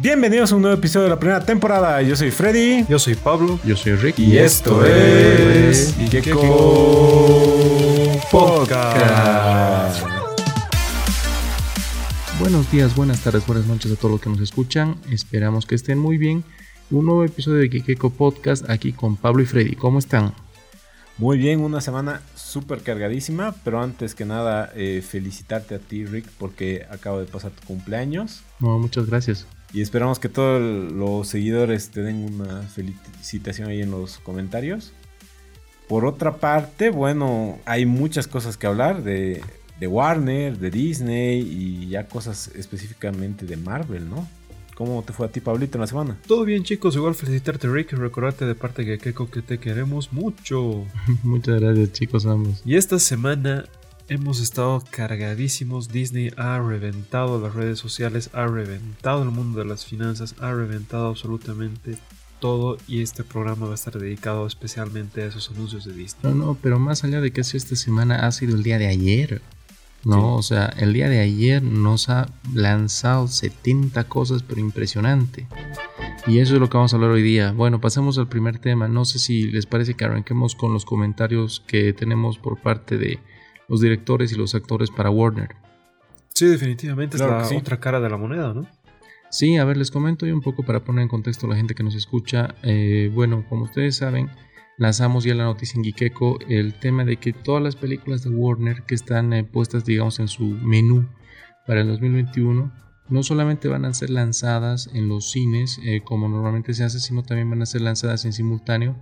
Bienvenidos a un nuevo episodio de la primera temporada. Yo soy Freddy. Yo soy Pablo. Yo soy Rick. Y esto es Gecko Podcast. Buenos días, buenas tardes, buenas noches a todos los que nos escuchan. Esperamos que estén muy bien. Un nuevo episodio de Gecko Podcast aquí con Pablo y Freddy. ¿Cómo están? Muy bien, una semana súper cargadísima, pero antes que nada eh, felicitarte a ti Rick porque acabo de pasar tu cumpleaños. No, muchas gracias. Y esperamos que todos los seguidores te den una felicitación ahí en los comentarios. Por otra parte, bueno, hay muchas cosas que hablar de, de Warner, de Disney y ya cosas específicamente de Marvel, ¿no? ¿Cómo te fue a ti, Pablito, en la semana? Todo bien, chicos. Igual felicitarte, Rick, y recordarte de parte de Gekeko que te queremos mucho. Muchas gracias, chicos, ambos. Y esta semana hemos estado cargadísimos. Disney ha reventado las redes sociales, ha reventado el mundo de las finanzas, ha reventado absolutamente todo y este programa va a estar dedicado especialmente a esos anuncios de Disney. No, no, pero más allá de que sido esta semana, ha sido el día de ayer. No, o sea, el día de ayer nos ha lanzado 70 cosas, pero impresionante. Y eso es lo que vamos a hablar hoy día. Bueno, pasemos al primer tema. No sé si les parece que arranquemos con los comentarios que tenemos por parte de los directores y los actores para Warner. Sí, definitivamente Claro es la sí. otra cara de la moneda, ¿no? Sí, a ver, les comento yo un poco para poner en contexto a la gente que nos escucha. Eh, bueno, como ustedes saben, lanzamos ya la noticia en Gikeko el tema de que todas las películas de Warner que están eh, puestas, digamos, en su menú para el 2021, no solamente van a ser lanzadas en los cines eh, como normalmente se hace, sino también van a ser lanzadas en simultáneo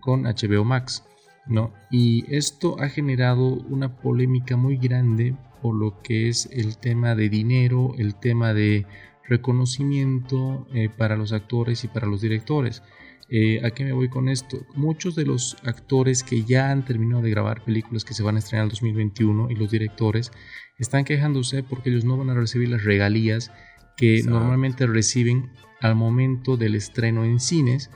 con HBO Max. ¿No? Y esto ha generado una polémica muy grande por lo que es el tema de dinero, el tema de reconocimiento eh, para los actores y para los directores. Eh, ¿A qué me voy con esto? Muchos de los actores que ya han terminado de grabar películas que se van a estrenar en el 2021 y los directores están quejándose porque ellos no van a recibir las regalías que Exacto. normalmente reciben al momento del estreno en cines,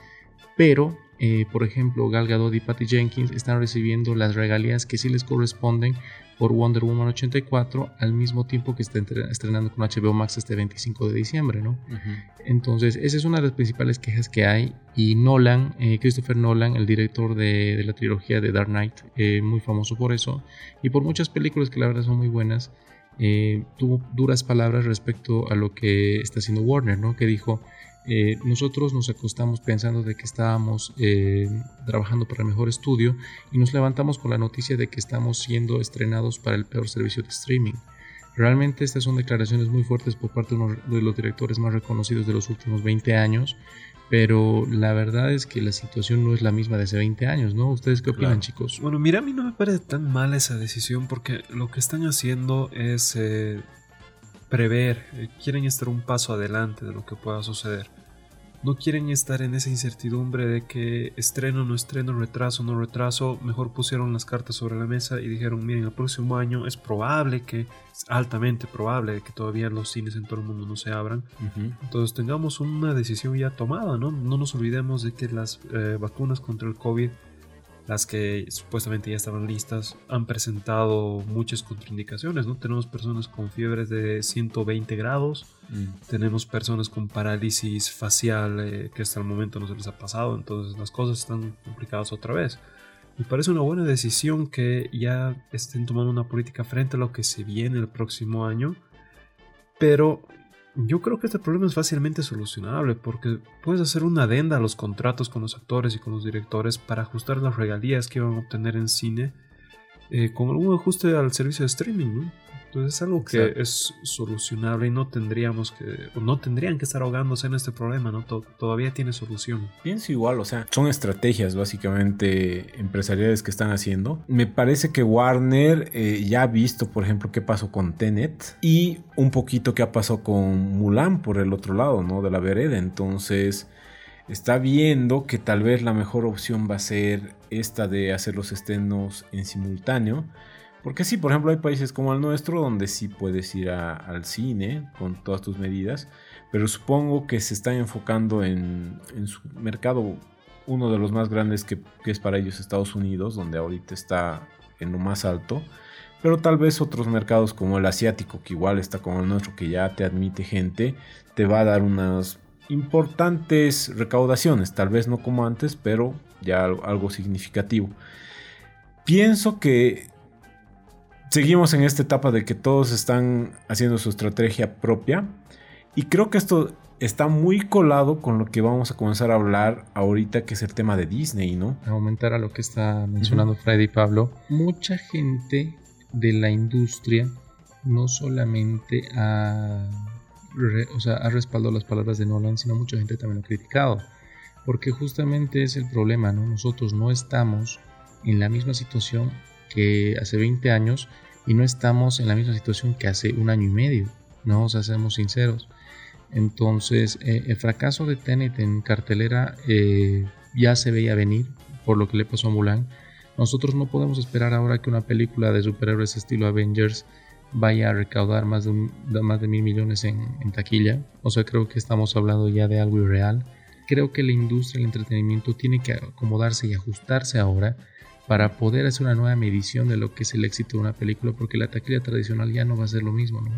pero eh, por ejemplo Gal Gadot y Patty Jenkins están recibiendo las regalías que sí les corresponden por Wonder Woman 84 al mismo tiempo que está estrenando con HBO Max este 25 de diciembre, ¿no? Entonces, esa es una de las principales quejas que hay. Y Nolan, eh, Christopher Nolan, el director de, de la trilogía de Dark Knight, eh, muy famoso por eso, y por muchas películas que la verdad son muy buenas, tuvo duras palabras respecto a lo que está haciendo Warner, ¿no? Que dijo, eh, nosotros nos acostamos pensando de que estábamos eh, trabajando para el mejor estudio y nos levantamos con la noticia de que estamos siendo estrenados para el peor servicio de streaming. Realmente estas son declaraciones muy fuertes por parte de uno de los directores más reconocidos de los últimos 20 años, pero la verdad es que la situación no es la misma de hace 20 años, ¿no? ¿Ustedes qué opinan, Claro. chicos? Bueno, mira, a mí no me parece tan mala esa decisión porque lo que están haciendo es eh, prever, eh, quieren estar un paso adelante de lo que pueda suceder. No quieren estar en esa incertidumbre de que estreno, no estreno, retraso, no retraso. Mejor pusieron las cartas sobre la mesa y dijeron, miren, el próximo año es probable que, es altamente probable que todavía los cines en todo el mundo no se abran. Entonces tengamos una decisión ya tomada, ¿no? No nos olvidemos de que las eh, vacunas contra el COVID, las que supuestamente ya estaban listas, han presentado muchas contraindicaciones, ¿no? Tenemos personas con fiebres de 120 grados, tenemos personas con parálisis facial eh, que hasta el momento no se les ha pasado, entonces las cosas están complicadas otra vez. Me parece una buena decisión que ya estén tomando una política frente a lo que se viene el próximo año, pero yo creo que este problema es fácilmente solucionable porque puedes hacer una adenda a los contratos con los actores y con los directores para ajustar las regalías que van a obtener en cine eh, con algún ajuste al servicio de streaming, ¿no? Entonces es algo que Exacto. es solucionable y no tendríamos que, o no tendrían que estar ahogándose en este problema, ¿no? To- todavía tiene solución. Pienso igual, o sea, son estrategias básicamente empresariales que están haciendo. Me parece que Warner eh, ya ha visto, por ejemplo, qué pasó con Tenet y un poquito qué ha pasado con Mulan por el otro lado, ¿no? De la vereda. Entonces, está viendo que tal vez la mejor opción va a ser esta de hacer los estrenos en simultáneo. Porque sí, por ejemplo, hay países como el nuestro donde sí puedes ir al cine con todas tus medidas, pero supongo que se están enfocando en, su mercado, uno de los más grandes que, que es para ellos Estados Unidos, donde ahorita está en lo más alto, pero tal vez otros mercados como el asiático, que igual está como el nuestro, que ya te admite gente, te va a dar unas importantes recaudaciones, tal vez no como antes, pero ya algo significativo. Pienso que seguimos en esta etapa de que todos están haciendo su estrategia propia y creo que esto está muy colado con lo que vamos a comenzar a hablar ahorita, que es el tema de Disney, ¿no? A aumentar a lo que está mencionando Freddy y Pablo, mucha gente de la industria no solamente ha, o sea, ha respaldado las palabras de Nolan, sino mucha gente también lo ha criticado. Porque justamente es el problema, ¿no? Nosotros no estamos en la misma situación que hace 20 años y no estamos en la misma situación que hace un año y medio, ¿no? O sea, seamos sinceros. Entonces, eh, el fracaso de Tenet en cartelera eh, ya se veía venir por lo que le pasó a Mulan. Nosotros no podemos esperar ahora que una película de superhéroes estilo Avengers vaya a recaudar más de, más de mil millones en, en, taquilla. O sea, creo que estamos hablando ya de algo irreal. Creo que la industria del entretenimiento tiene que acomodarse y ajustarse ahora para poder hacer una nueva medición de lo que es el éxito de una película, porque la taquilla tradicional ya no va a ser lo mismo, ¿no?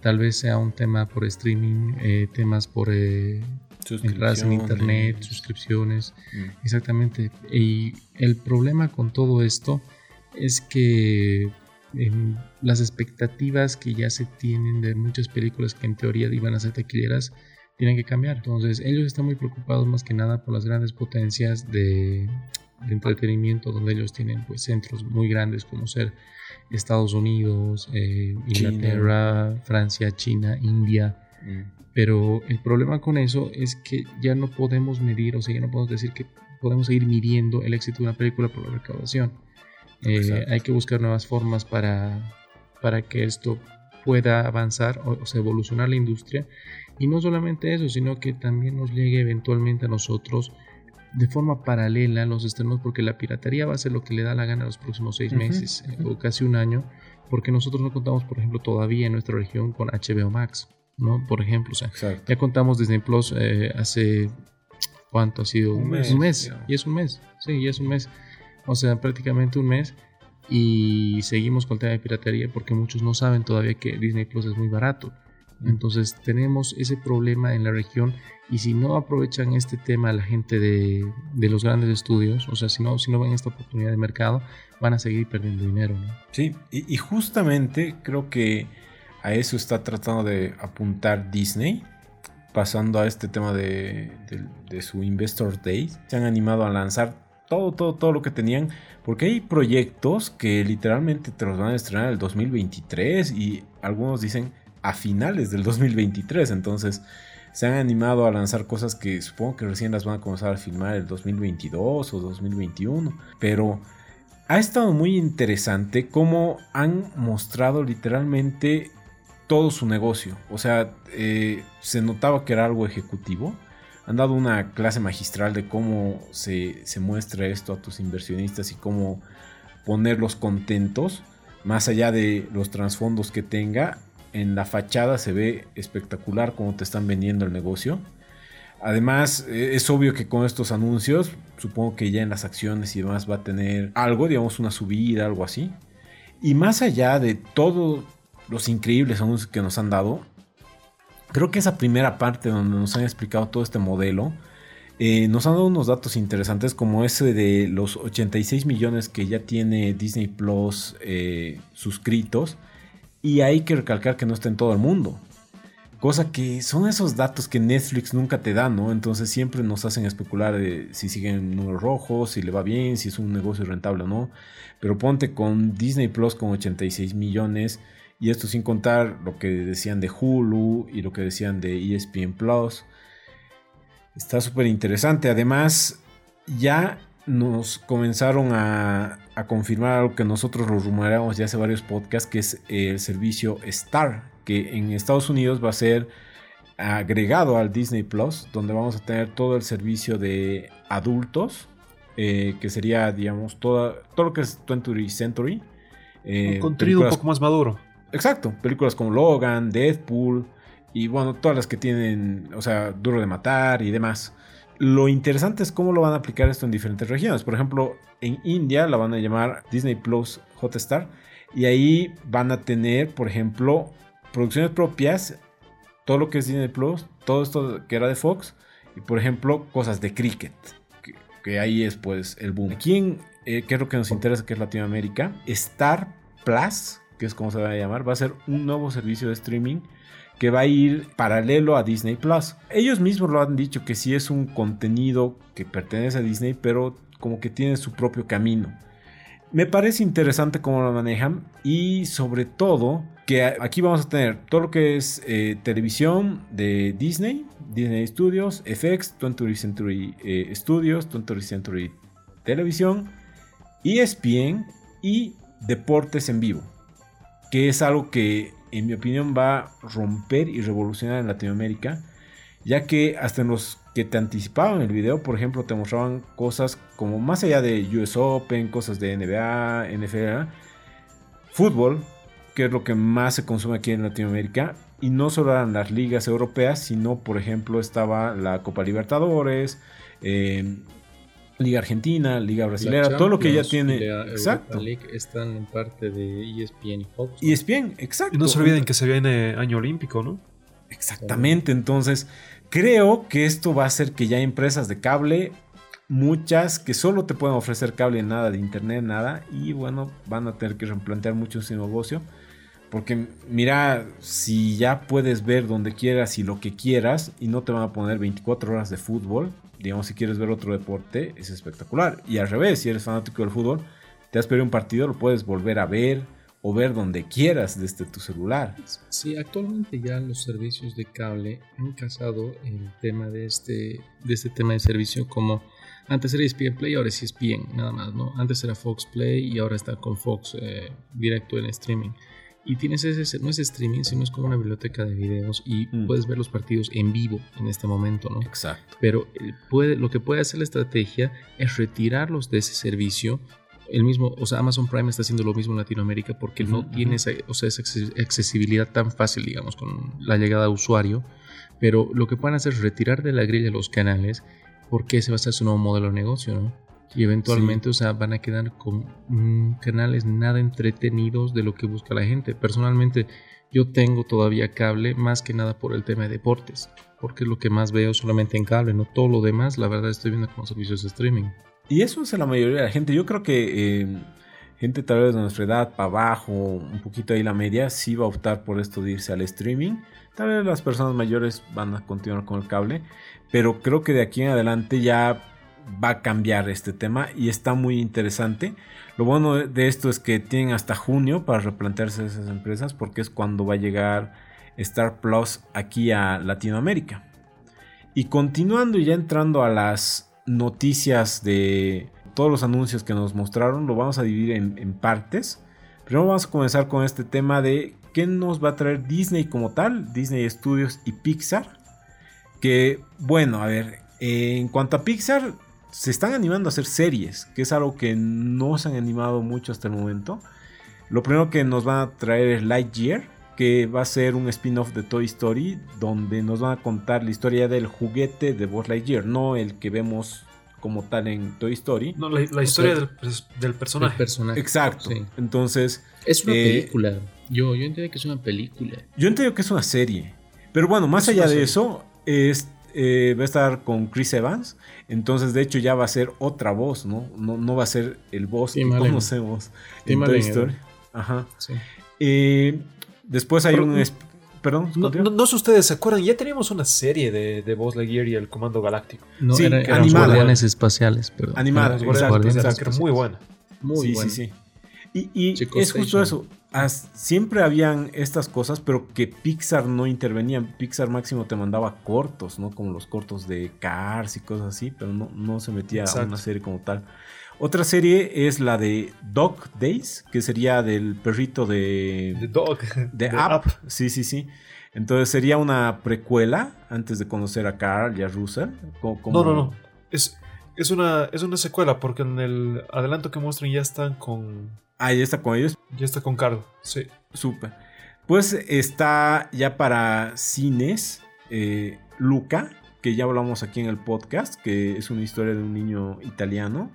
Tal vez sea un tema por streaming, eh, temas por eh, entradas en internet, suscripciones, mm. exactamente. Y el problema con todo esto es que em, las expectativas que ya se tienen de muchas películas que en teoría iban a ser taquilleras tienen que cambiar. Entonces ellos están muy preocupados más que nada por las grandes potencias de, de entretenimiento donde ellos tienen pues centros muy grandes como ser Estados Unidos, eh, Inglaterra, Francia, China, India. Mm. Pero el problema con eso es que ya no podemos medir, o sea, ya no podemos decir que podemos seguir midiendo el éxito de una película por la recaudación. Eh, hay que buscar nuevas formas para, para que esto pueda avanzar o, o sea, evolucionar la industria. Y no solamente eso, sino que también nos llegue eventualmente a nosotros de forma paralela los estrenos porque la piratería va a ser lo que le da la gana los próximos seis meses o casi un año porque nosotros no contamos por ejemplo todavía en nuestra región con HBO Max no por ejemplo o sea ya contamos Disney Plus eh, hace cuánto ha sido un mes, un mes y es un mes sí ya es un mes. O sea prácticamente un mes y seguimos con el tema de piratería porque muchos no saben todavía que Disney Plus es muy barato entonces tenemos ese problema en la región y si no aprovechan este tema la gente de, los grandes estudios, o sea, si no, si no ven esta oportunidad de mercado, van a seguir perdiendo dinero. Sí, y, justamente creo que a eso está tratando de apuntar Disney, pasando a este tema de, su Investor Day. Se han animado a lanzar todo, todo, todo lo que tenían, porque hay proyectos que literalmente te los van a estrenar en el 2023 y algunos dicen a finales del 2023. Entonces se han animado a lanzar cosas que supongo que recién las van a comenzar a filmar el 2022 o 2021. Pero ha estado muy interesante cómo han mostrado literalmente todo su negocio. O sea, eh, se notaba que era algo ejecutivo. Han dado una clase magistral de cómo se, se muestra esto a tus inversionistas y cómo ponerlos contentos. Más allá de los trasfondos que tenga, en la fachada se ve espectacular cómo te están vendiendo el negocio. Además, e, es obvio que con estos anuncios, supongo que ya en las acciones y demás va a tener algo, digamos una subida, algo así. Y más allá de todos los increíbles anuncios que nos han dado, creo que esa primera parte donde nos han explicado todo este modelo, eh, nos han dado unos datos interesantes como ese de los 86 millones que ya tiene Disney Plus eh, suscritos y hay que recalcar que no está en todo el mundo. Cosa que son esos datos que Netflix nunca te da, ¿no? Entonces siempre nos hacen especular de si siguen números rojos, si le va bien, si es un negocio rentable o no. Pero ponte con Disney Plus con 86 millones. Y esto sin contar lo que decían de Hulu y lo que decían de ESPN Plus. Está súper interesante. Además, ya nos comenzaron a, confirmar algo que nosotros lo rumoreamos ya hace varios podcasts, que es el servicio Star, que en Estados Unidos va a ser agregado al Disney Plus, donde vamos a tener todo el servicio de adultos, eh, que sería, digamos, todo lo que es 20th Century. Eh, un contenido un poco más maduro. Exacto, películas como Logan, Deadpool y bueno, todas las que tienen, o sea, Duro de Matar y demás. Lo interesante es cómo lo van a aplicar esto en diferentes regiones. Por ejemplo, en India la van a llamar Disney Plus Hotstar. Y ahí van a tener, por ejemplo, producciones propias todo lo que es Disney Plus, todo esto que era de Fox, y por ejemplo, cosas de cricket, que, ahí es pues el boom. Aquí en, eh, que es lo que nos interesa, que es Latinoamérica, Star Plus, que es como se va a llamar, va a ser un nuevo servicio de streaming que va a ir paralelo a Disney Plus. Ellos mismos lo han dicho que sí es un contenido que pertenece a Disney, pero como que tiene su propio camino. Me parece interesante cómo lo manejan y sobre todo que aquí vamos a tener todo lo que es eh, televisión de Disney, Disney Studios, FX, 20th Century eh, Studios, 20th Century Televisión, ESPN y deportes en vivo, que es algo que en mi opinión, va a romper y revolucionar en Latinoamérica, ya que hasta en los que te anticipaban el video, por ejemplo, te mostraban cosas como más allá de US Open, cosas de NBA, NFL, fútbol, que es lo que más se consume aquí en Latinoamérica, y no solo eran las ligas europeas, sino, por ejemplo, estaba la Copa Libertadores, eh, Liga Argentina, Liga Brasilera, todo lo que ya tiene. exacto. están en parte de ESPN y Fox. ESPN, exacto. Y no se olviden que se viene año olímpico, ¿no? Exactamente, entonces creo que esto va a hacer que ya empresas de cable, muchas que solo te pueden ofrecer cable, nada de internet, nada, y bueno, van a tener que replantear mucho su negocio. Porque mira, si ya puedes ver donde quieras y lo que quieras y no te van a poner 24 horas de fútbol, digamos, si quieres ver otro deporte, es espectacular. Y al revés, si eres fanático del fútbol, te has perdido un partido, lo puedes volver a ver o ver donde quieras desde tu celular. Sí, actualmente ya los servicios de cable han casado el tema de este, de este tema de servicio como antes era ESPN Play, ahora es ESPN, nada más, ¿no? Antes era Fox Play y ahora está con Fox eh, directo en streaming y tienes ese, no es streaming, sino es como una biblioteca de videos y mm. puedes ver los partidos en vivo en este momento, ¿no? Exacto. Pero eh, puede, lo que puede hacer la estrategia es retirarlos de ese servicio. El mismo, o sea, Amazon Prime está haciendo lo mismo en Latinoamérica porque no tiene esa, o sea, esa accesibilidad tan fácil, digamos, con la llegada a usuario. Pero lo que pueden hacer es retirar de la grilla los canales porque ese va a ser su nuevo modelo de negocio, ¿no? Y eventualmente, o sea, van a quedar con mm, canales nada entretenidos de lo que busca la gente. Personalmente, yo tengo todavía cable más que nada por el tema de deportes, porque es lo que más veo solamente en cable, no todo lo demás, la verdad estoy viendo como servicios de streaming. Y eso es la mayoría de la gente. Yo creo que eh, gente tal vez de nuestra edad para abajo, un poquito ahí la media, sí va a optar por esto de irse al streaming. Tal vez las personas mayores van a continuar con el cable, pero creo que de aquí en adelante ya va a cambiar este tema y está muy interesante. Lo bueno de esto es que tienen hasta junio para replantearse esas empresas porque es cuando va a llegar Star Plus aquí a Latinoamérica. Y continuando y ya entrando a las noticias de todos los anuncios que nos mostraron, lo vamos a dividir en, partes. Primero vamos a comenzar con este tema de qué nos va a traer Disney como tal, Disney Studios y Pixar. Que bueno, a ver, en cuanto a Pixar, se están animando a hacer series, que es algo que no se han animado mucho hasta el momento. Lo primero que nos van a traer es Lightyear, que va a ser un spin-off de Toy Story, donde nos van a contar la historia del juguete de Buzz Lightyear, no el que vemos como tal en Toy Story. No, la, historia del, personaje. Exacto. Entonces. Es una eh, película. Yo, yo entiendo que es una película. Yo entiendo que es una serie. Pero bueno, más allá de eso, es eh, va a estar con Chris Evans. Entonces, de hecho, ya va a ser otra voz, ¿no? No, va a ser el voz que conocemos en Toy Story. Ajá. Eh, después hay un. Perdón, no, sé ustedes se acuerdan, ya teníamos una serie de, de Buzz Lightyear y el Comando Galáctico. No, sí, era, guardianes espaciales, perdón. Animada, exacto, muy buena. Muy sí, buena. sí, sí. Y, y es justo eso siempre habían estas cosas, pero que Pixar no intervenía. Pixar máximo te mandaba cortos, ¿no? Como los cortos de Cars y cosas así, pero no, no se metía a una serie como tal. Otra serie es la de Dog Days, que sería del perrito de. The Dog. De Up. Sí, sí, sí. Entonces sería una precuela antes de conocer a Carl y a Russell. No, no, no. Es, es, una, es una secuela porque en el adelanto que muestran ya están con Ah, ya está con ellos. Ya está con Carlos, sí. Súper. Pues está ya para cines eh, Luca, que ya hablamos aquí en el podcast, que es una historia de un niño italiano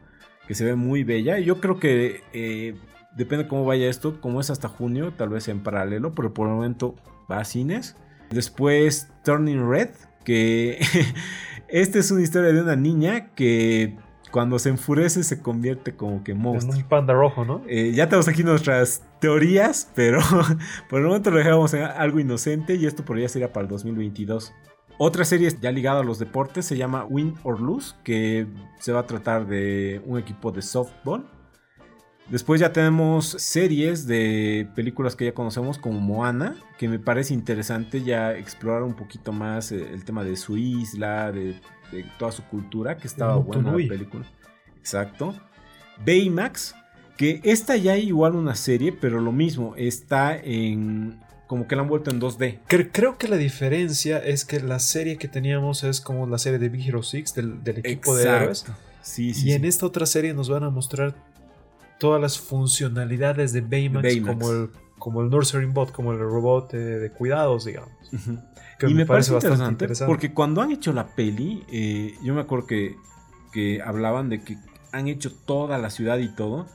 que se ve muy bella. Yo creo que eh, depende cómo vaya esto, como es hasta junio, tal vez en paralelo, pero por el momento va a cines. Después Turning Red, que esta es una historia de una niña que cuando se enfurece se convierte como que monstruo. En un panda rojo, ¿no? Eh, ya tenemos aquí nuestras teorías, pero por el momento lo dejamos en algo inocente y esto podría ser para el 2022. Otra serie ya ligada a los deportes se llama Win or Lose, que se va a tratar de un equipo de softball. Después ya tenemos series de películas que ya conocemos como Moana, que me parece interesante ya explorar un poquito más eh, el tema de su isla, de de toda su cultura, que estaba buena la película. Exacto. Baymax, que esta ya hay igual una serie, pero lo mismo, está en... Como que la han vuelto en 2D. Creo que la diferencia es que la serie que teníamos es como la serie de Big Hero 6 del, equipo de héroes. Sí, sí, y en esta otra serie nos van a mostrar todas las funcionalidades de Baymax, como el como el nursery bot, como el robot de cuidados, digamos. Y me, parece, bastante interesante, porque cuando han hecho la peli, eh, yo me acuerdo que, que hablaban de que han hecho toda la ciudad y todo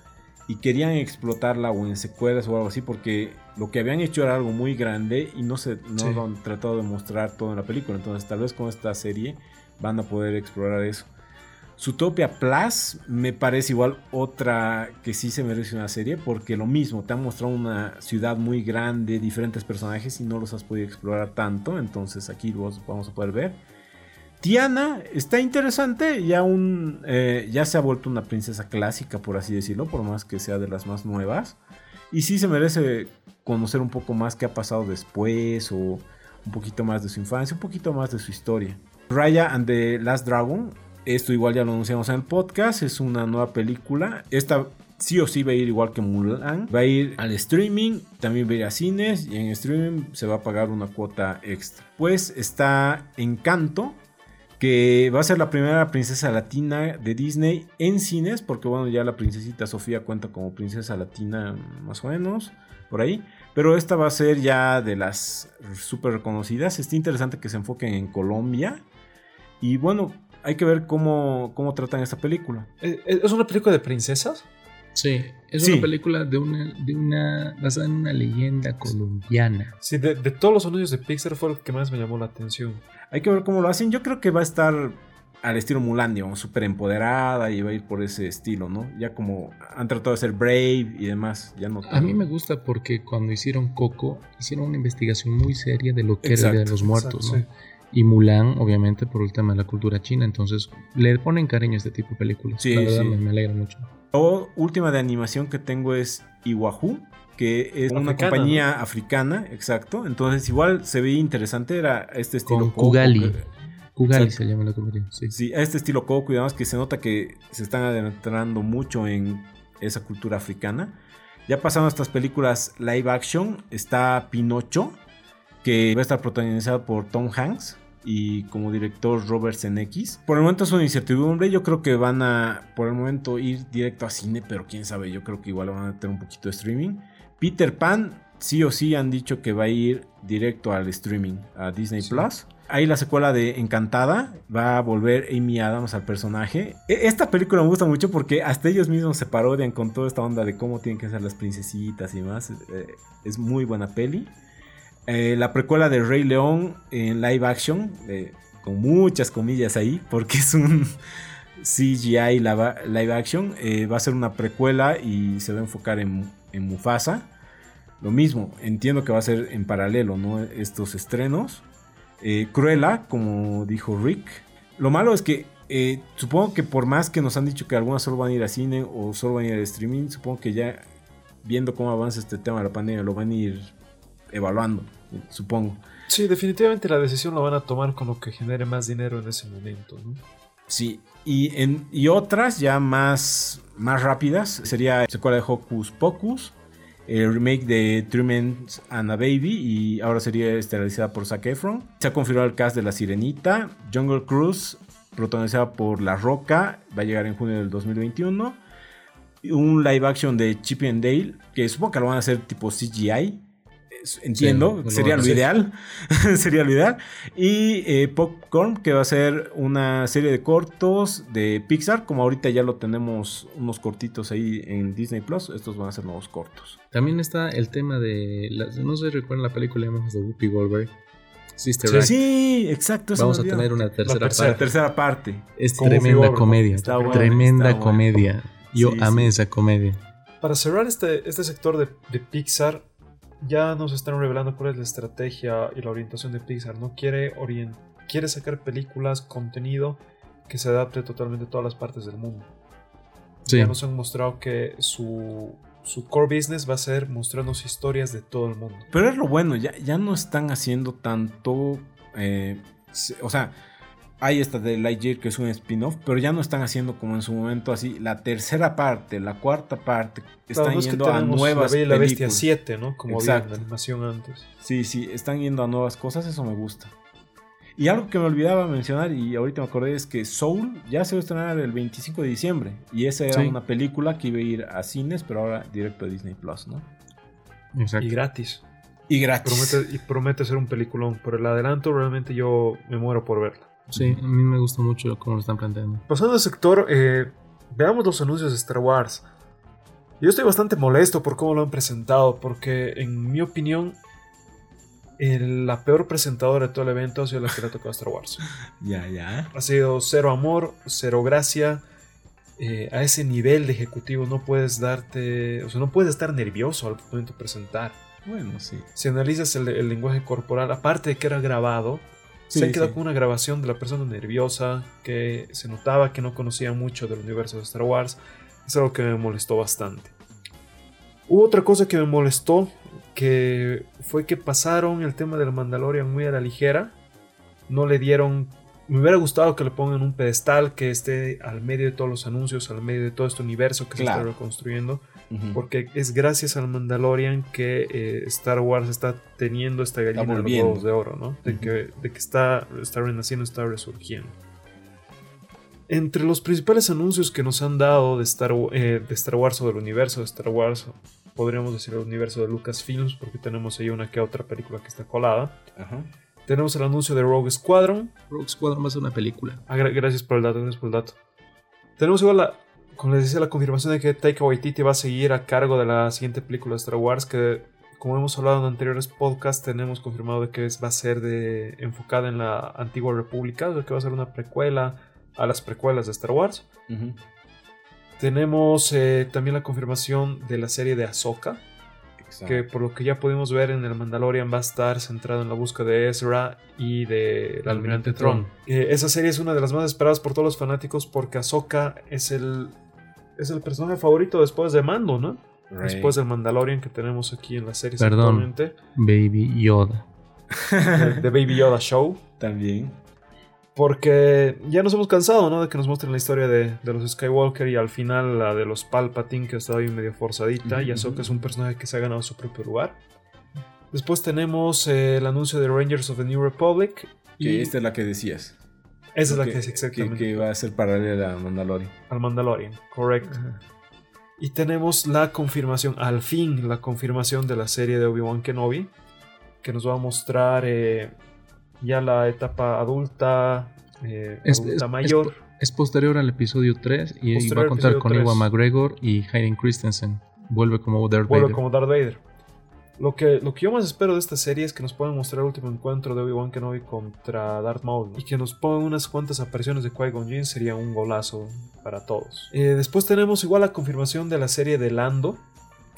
y querían explotarla o en secuelas o algo así porque lo que habían hecho era algo muy grande y no se no lo han tratado de mostrar todo en la película. Entonces tal vez con esta serie van a poder explorar eso Zootopia Plus me parece igual otra que sí se merece una serie porque lo mismo, te han mostrado una ciudad muy grande, diferentes personajes y no los has podido explorar tanto, entonces aquí los vamos a poder ver. Tiana está interesante, ya, un, eh, ya se ha vuelto una princesa clásica por así decirlo, por más que sea de las más nuevas. Y sí se merece conocer un poco más qué ha pasado después o un poquito más de su infancia, un poquito más de su historia. Raya and the Last Dragon esto igual ya lo anunciamos en el podcast. Es una nueva película. Esta sí o sí va a ir igual que Mulan. Va a ir al streaming, también va a ir a cines y en streaming se va a pagar una cuota extra. Pues está Encanto, que va a ser la primera princesa latina de Disney en cines, porque bueno, ya la princesita Sofía cuenta como princesa latina más o menos, por ahí. Pero esta va a ser ya de las súper reconocidas. Está interesante que se enfoquen en Colombia. Y bueno, hay que ver cómo, cómo tratan esta película. ¿Es una película de princesas? Sí, es una película de una, de una basada en una leyenda colombiana. Sí, de, todos los sonidos de Pixar fue el que más me llamó la atención. Hay que ver cómo lo hacen. Yo creo que va a estar al estilo Mulan, digamos, súper empoderada y va a ir por ese estilo, ¿no? Ya como han tratado de ser brave y demás, ya no. A mí me gusta porque cuando hicieron Coco, hicieron una investigación muy seria de lo que era de los Muertos, ¿no? Y Mulan, obviamente, por el tema de la cultura china. Entonces, le ponen cariño a este tipo de películas. Sí, la verdad, Me, alegra mucho. La última de animación que tengo es Iwahu, que es una compañía africana, exacto. Entonces, igual se veía interesante. Era este estilo. Con Kugali. Kugali se llama la compañía. Sí. sí, a este estilo Coco y demás, que se nota que se están adentrando mucho en esa cultura africana. Ya pasando a estas películas live action, está Pinocho, que va a estar protagonizada por Tom Hanks y como director Robert Zemeckis. Por el momento es una incertidumbre, yo creo que van a por el momento ir directo a cine, pero quién sabe, yo creo que igual van a tener un poquito de streaming. Peter Pan sí o sí han dicho que va a ir directo al streaming, a Disney Plus. Ahí la secuela de Encantada va a volver Amy Adams al personaje. E, esta película me gusta mucho porque hasta ellos mismos se parodian con toda esta onda de cómo tienen que ser las princesitas y más. Eh, es muy buena peli. Eh, la precuela de Rey León en live action, con muchas comillas ahí, porque es un CGI live action. Eh, va a ser una precuela y se va a enfocar en, Mufasa. Lo mismo, entiendo que va a ser en paralelo, ¿no? Estos estrenos. Eh, Cruella, como dijo Rick. Lo malo es que supongo que por más que nos han dicho que algunas solo van a ir a cine o solo van a ir a streaming, supongo que ya viendo cómo avanza este tema de la pandemia lo van a ir evaluando, supongo. Sí, definitivamente la decisión la van a tomar con lo que genere más dinero en ese momento. Sí, y, en, y otras ya más, más rápidas sería secuela de Hocus Pocus, el remake de Three and a Baby y ahora sería estelarizada por Zac Efron. Se ha confirmado el cast de La Sirenita, Jungle Cruise, protagonizada por La Roca, va a llegar en junio del 2021. Un live action de Chip and Dale, que supongo que lo van a hacer tipo CGI, entiendo, sería lo ideal. sería lo ideal. Y eh, Popcorn, que va a ser una serie de cortos de Pixar, como ahorita ya lo tenemos unos cortitos ahí en Disney Plus, estos van a ser nuevos cortos. También está el tema de, no sé si recuerdan la película de Whoopi Goldberg. Sister Sí. Act. Sí, exacto. Vamos a tener una tercera tercera. La parte. tercera parte. Es tremenda comedia. Está bueno, tremenda está bueno. comedia. Yo Sí, amé sí. esa comedia. Para cerrar este, este sector de, de Pixar, ya nos están revelando cuál es la estrategia y la orientación de Pixar. No quiere, orien- quiere sacar películas, contenido que se adapte totalmente a todas las partes del mundo. Sí. Ya nos han mostrado que su, su core business va a ser mostrarnos historias de todo el mundo. Pero es lo bueno, ya, ya no están haciendo tanto. eh, o sea, hay esta de Lightyear que es un spin-off, pero ya no están haciendo como en su momento así. La tercera parte, la cuarta parte, están Claro, no es que yendo a nuevas La Bella y la Bestia películas. 7, ¿no? Como había en Exacto. la animación antes. Sí, sí, están yendo a nuevas cosas, eso me gusta. Y algo que me olvidaba mencionar y ahorita me acordé es que Soul ya se va a estrenar el 25 de diciembre. Y esa era Sí. una película que iba a ir a cines, pero ahora directo a Disney Plus, ¿no? Exacto. Y gratis. Y gratis. Promete, y promete ser un peliculón. Por el adelanto, realmente yo me muero por verla. Sí, a mí me gusta mucho cómo lo están planteando. Pasando al sector, eh, veamos los anuncios de Star Wars. Yo estoy bastante molesto por cómo lo han presentado, porque en mi opinión, el- la peor presentadora de todo el evento ha sido la que le ha tocado a Star Wars. Ya, ya. Ha sido cero amor, cero gracia. Eh, a ese nivel de ejecutivo no puedes darte, o sea, no puedes estar nervioso al momento de presentar. Bueno, sí. Si analizas el, el lenguaje corporal, aparte de que era grabado, se Sí, ha quedado sí. con una grabación de la persona nerviosa que se notaba que no conocía mucho del universo de Star Wars. Es algo que me molestó bastante. Hubo otra cosa que me molestó, que fue que pasaron el tema del Mandalorian muy a la ligera. No le dieron... Me hubiera gustado que le pongan un pedestal que esté al medio de todos los anuncios, al medio de todo este universo que se está reconstruyendo Porque es gracias al Mandalorian que eh, Star Wars está teniendo esta gallina de los huevos de oro, ¿no? De que, de que está, está renaciendo, está resurgiendo. Entre los principales anuncios que nos han dado de Star, eh, de Star Wars o del universo de Star Wars, podríamos decir el universo de Lucasfilms, porque tenemos ahí una que otra película que está colada. Ajá. Tenemos el anuncio de Rogue Squadron, Rogue Squadron va a ser una película. Ah, gra- gracias por el dato, gracias por el dato. Tenemos igual la, como les decía, la confirmación de que Taika Waititi va a seguir a cargo de la siguiente película de Star Wars, que como hemos hablado en anteriores podcasts, tenemos confirmado de que va a ser de, enfocada en la antigua república, o sea, que va a ser una precuela a las precuelas de Star Wars. Tenemos eh, también la confirmación de la serie de Ahsoka, Exacto. que por lo que ya pudimos ver en el Mandalorian va a estar centrado en la búsqueda de Ezra y del Almirante Almirante Tron. Eh, esa serie es una de las más esperadas por todos los fanáticos porque Ahsoka es el, es el personaje favorito después de Mando, ¿no? Rey. Después del Mandalorian que tenemos aquí en la serie Perdón. actualmente. Baby Yoda. de The Baby Yoda Show. También. Porque ya nos hemos cansado, ¿no? De que nos muestren la historia de, de los Skywalker y al final la de los Palpatine, que estaba ahí medio forzadita. Ujú, y Ahsoka es un personaje que se ha ganado su propio lugar. Después tenemos eh, el anuncio de Rangers of the New Republic. Que Y esta es la que decías. Esa es la que, que es exactamente. Que, que va a ser paralela a Mandalorian. Al Mandalorian, correcto. Y tenemos la confirmación, al fin, la confirmación de la serie de Obi-Wan Kenobi, que nos va a mostrar eh, ya la etapa adulta, eh, Es- adulta es- mayor. Es posterior al episodio 3 y, va a al contar con 3. Ewan McGregor y Hayden Christensen. Vuelve como Darth vuelve Vader. como Darth Vader. Lo que, lo que yo más espero de esta serie es que nos puedan mostrar el último encuentro de Obi-Wan Kenobi contra Darth Maul. ¿no? Y que nos pongan unas cuantas apariciones de Qui-Gon Jinn sería un golazo para todos. Eh, después tenemos igual la confirmación de la serie de Lando.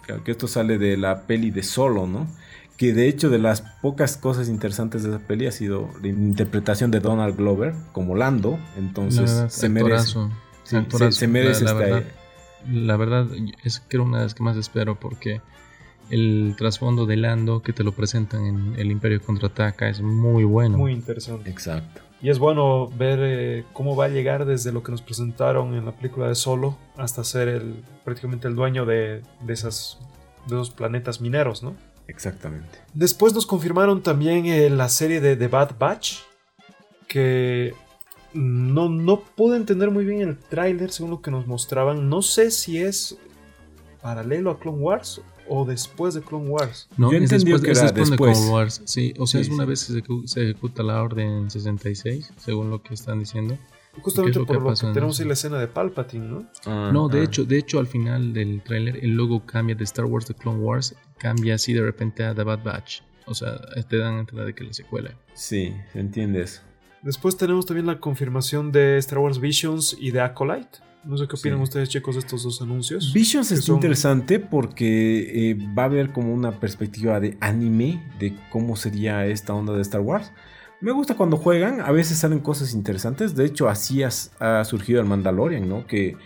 Claro, que esto sale de la peli de Solo, ¿no? Que de hecho de las pocas cosas interesantes de esa peli ha sido la interpretación de Donald Glover como Lando. La Entonces verdad, se merece. actorazo, Sí, actorazo. se, se merece la, la esta- verdad, la verdad es que era una de las que más espero porque el trasfondo de Lando que te lo presentan en El Imperio Contraataca es muy bueno. Muy interesante. Exacto. Y es bueno ver eh, cómo va a llegar desde lo que nos presentaron en la película de Solo hasta ser el, prácticamente el dueño de, de esas, de esos planetas mineros, ¿no? Exactamente. Después nos confirmaron también eh, la serie de The Bad Batch, que no, no pude entender muy bien el tráiler según lo que nos mostraban. No sé si es paralelo a Clone Wars o después de Clone Wars. No, Yo es entendí después, que era después de. Clone Wars. Sí, o sea, Sí, es una sí. vez que se, ejecu- se ejecuta la orden 66, según lo que están diciendo. Justamente lo por que lo que en tenemos ahí la escena de Palpatine, ¿no? Ah, No, de ah. hecho, de hecho al final del tráiler el logo cambia de Star Wars de Clone Wars, cambia así de repente a The Bad Batch. o sea, te dan a entender de que la secuela. Sí, entiendes. Después tenemos también la confirmación de Star Wars Visions y de Acolyte. No sé qué opinan Sí. ustedes, chicos, de estos dos anuncios. Visions es son- interesante porque eh, va a haber como una perspectiva de anime de cómo sería esta onda de Star Wars. Me gusta cuando juegan, a veces salen cosas interesantes. De hecho, así has- ha, surgido el Mandalorian, ¿no? Que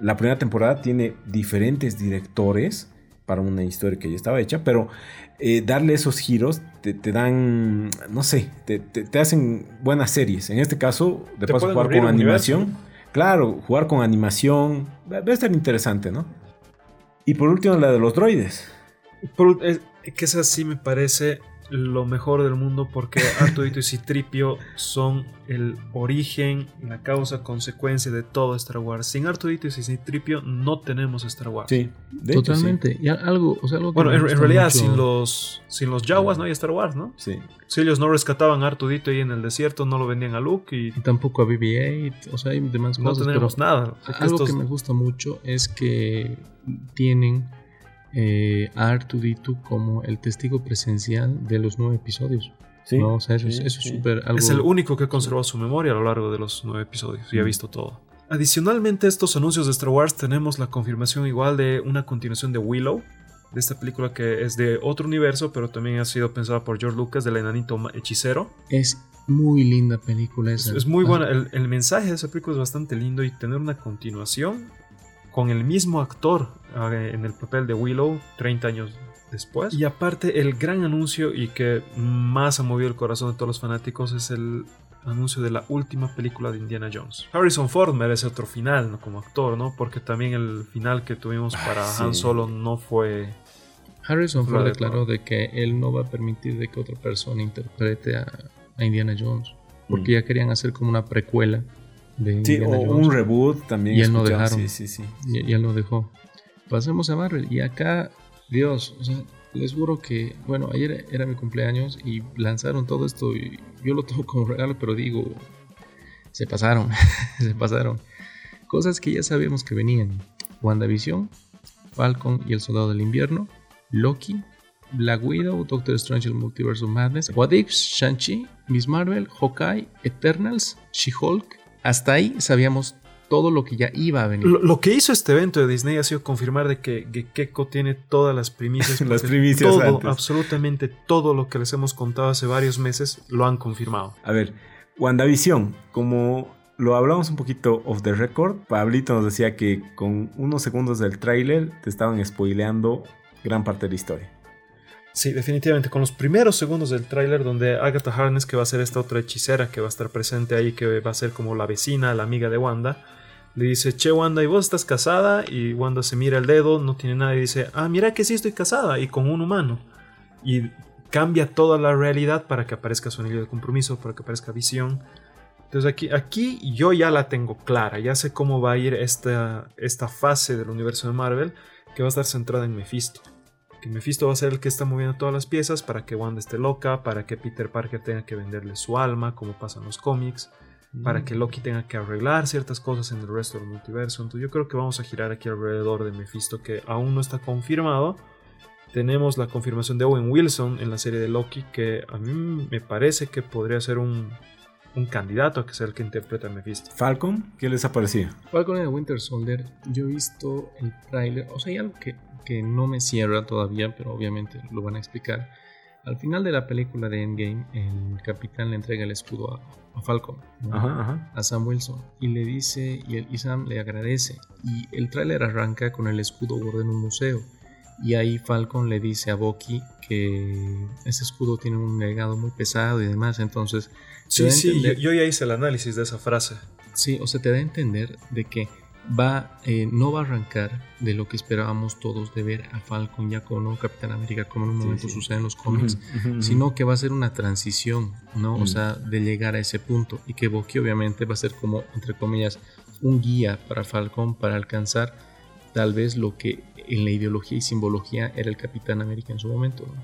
la primera temporada tiene diferentes directores para una historia que ya estaba hecha, pero eh, darle esos giros te, te dan, no sé, te, te- te hacen buenas series. En este caso, de paso, jugar con universo, animación. Claro, jugar con animación va a estar interesante, ¿no? Y por último, la de los droides. Es- que esa sí me parece lo mejor del mundo porque Artudito y Citripio son el origen, la causa, consecuencia de todo Star Wars. Sin Artudito y Citripio no tenemos Star Wars. Sí, de hecho, Totalmente. Y algo, o sea, algo que Bueno, en, realidad mucho- sin los sin los Jawas no hay Star Wars, ¿no? sí. Si ellos no rescataban a Artudito ahí en el desierto, no lo vendían a Luke y y tampoco a BB-8, o sea, hay demás no cosas. tenemos pero nada. Algo estos- que me gusta mucho es que tienen eh, a R2D2 como el testigo presencial de los nueve episodios. Sí, ¿no? O sea, eso, es- sí, eso es sí. súper algo. Es el único que conservó su memoria a lo largo de los nueve episodios y ha visto todo. Adicionalmente a estos anuncios de Star Wars tenemos la confirmación igual de una continuación de Willow, de esta película que es de otro universo, pero también ha sido pensada por George Lucas del enanito hechicero. Es muy linda película Es, esa. es muy Ah, buena, el, el mensaje de esa película es bastante lindo y tener una continuación con el mismo actor eh, en el papel de Willow 30 años después. Y aparte el gran anuncio y que más ha movido el corazón de todos los fanáticos es el anuncio de la última película de Indiana Jones. Harrison Ford merece otro final ¿no? como actor, ¿no? Porque también el final que tuvimos Ay, para sí. Han Solo no fue... Harrison Ford declaró de que él no va a permitir de que otra persona interprete a, a Indiana Jones. Porque Mm. ya querían hacer como una precuela de Sí, Indiana o Jones. un reboot también. Y él no dejaron. Sí, sí, sí. Ya, ya lo dejó. Pasemos a Marvel. Y acá, Dios, o sea, les juro que, bueno, ayer era mi cumpleaños y lanzaron todo esto y yo lo tomo como regalo, pero digo, se pasaron, se pasaron. Cosas que ya sabíamos que venían. WandaVision, Falcon y el Soldado del Invierno, Loki, Black Widow, Doctor Strange, el Multiverse of Madness, What If, Shang-Chi, Miss Marvel, Hawkeye, Eternals, She-Hulk. Hasta ahí sabíamos todo lo que ya iba a venir. Lo, lo que hizo este evento de Disney ha sido confirmar de que Gekeko tiene todas las primicias. Las porque primicias todo, antes. absolutamente todo lo que les hemos contado hace varios meses lo han confirmado. A ver, WandaVision, como lo hablamos un poquito off the record, Pablito nos decía que con unos segundos del tráiler te estaban spoileando gran parte de la historia. Sí, definitivamente. Con los primeros segundos del tráiler donde Agatha Harness, que va a ser esta otra hechicera que va a estar presente ahí, que va a ser como la vecina, la amiga de Wanda, le dice, che Wanda, ¿y vos estás casada? Y Wanda se mira el dedo, no tiene nada y dice, ah, mira que sí estoy casada y con un humano. Y cambia toda la realidad para que aparezca su anillo de compromiso, para que aparezca visión. Entonces aquí, aquí yo ya la tengo clara, ya sé cómo va a ir esta, esta fase del universo de Marvel, que va a estar centrada en Mephisto que Mephisto va a ser el que está moviendo todas las piezas para que Wanda esté loca, para que Peter Parker tenga que venderle su alma, como pasa en los cómics, para que Loki tenga que arreglar ciertas cosas en el resto del multiverso. Entonces yo creo que vamos a girar aquí alrededor de Mephisto, que aún no está confirmado. Tenemos la confirmación de Owen Wilson en la serie de Loki, que a mí me parece que podría ser un, un candidato a que sea el que interprete a Mephisto. Falcon, ¿qué les ha parecido? Falcon and the Winter Soldier, yo he visto el tráiler, o sea, hay algo que, que no me cierra todavía, pero obviamente lo van a explicar. Al final de la película de Endgame, el capitán le entrega el escudo a, a Falcon, ¿no? Ajá, ajá. a Sam Wilson, y le dice, y, el, y Sam le agradece, y el tráiler arranca con el escudo guardado en un museo, y ahí Falcon le dice a Bucky que ese escudo tiene un legado muy pesado y demás, entonces... Sí, sí, yo, yo ya hice el análisis de esa frase. Sí, o sea, te da a entender de que va, eh, no va a arrancar de lo que esperábamos todos de ver a Falcon ya como nuevo Capitán América, como en un Sí, momento sí. sucede en los cómics, Ujú, ujú, sino que va a ser una transición, ¿no? O Mm. sea, de llegar a ese punto y que Bucky obviamente va a ser como, entre comillas, un guía para Falcon para alcanzar tal vez lo que en la ideología y simbología era el Capitán América en su momento. ¿no?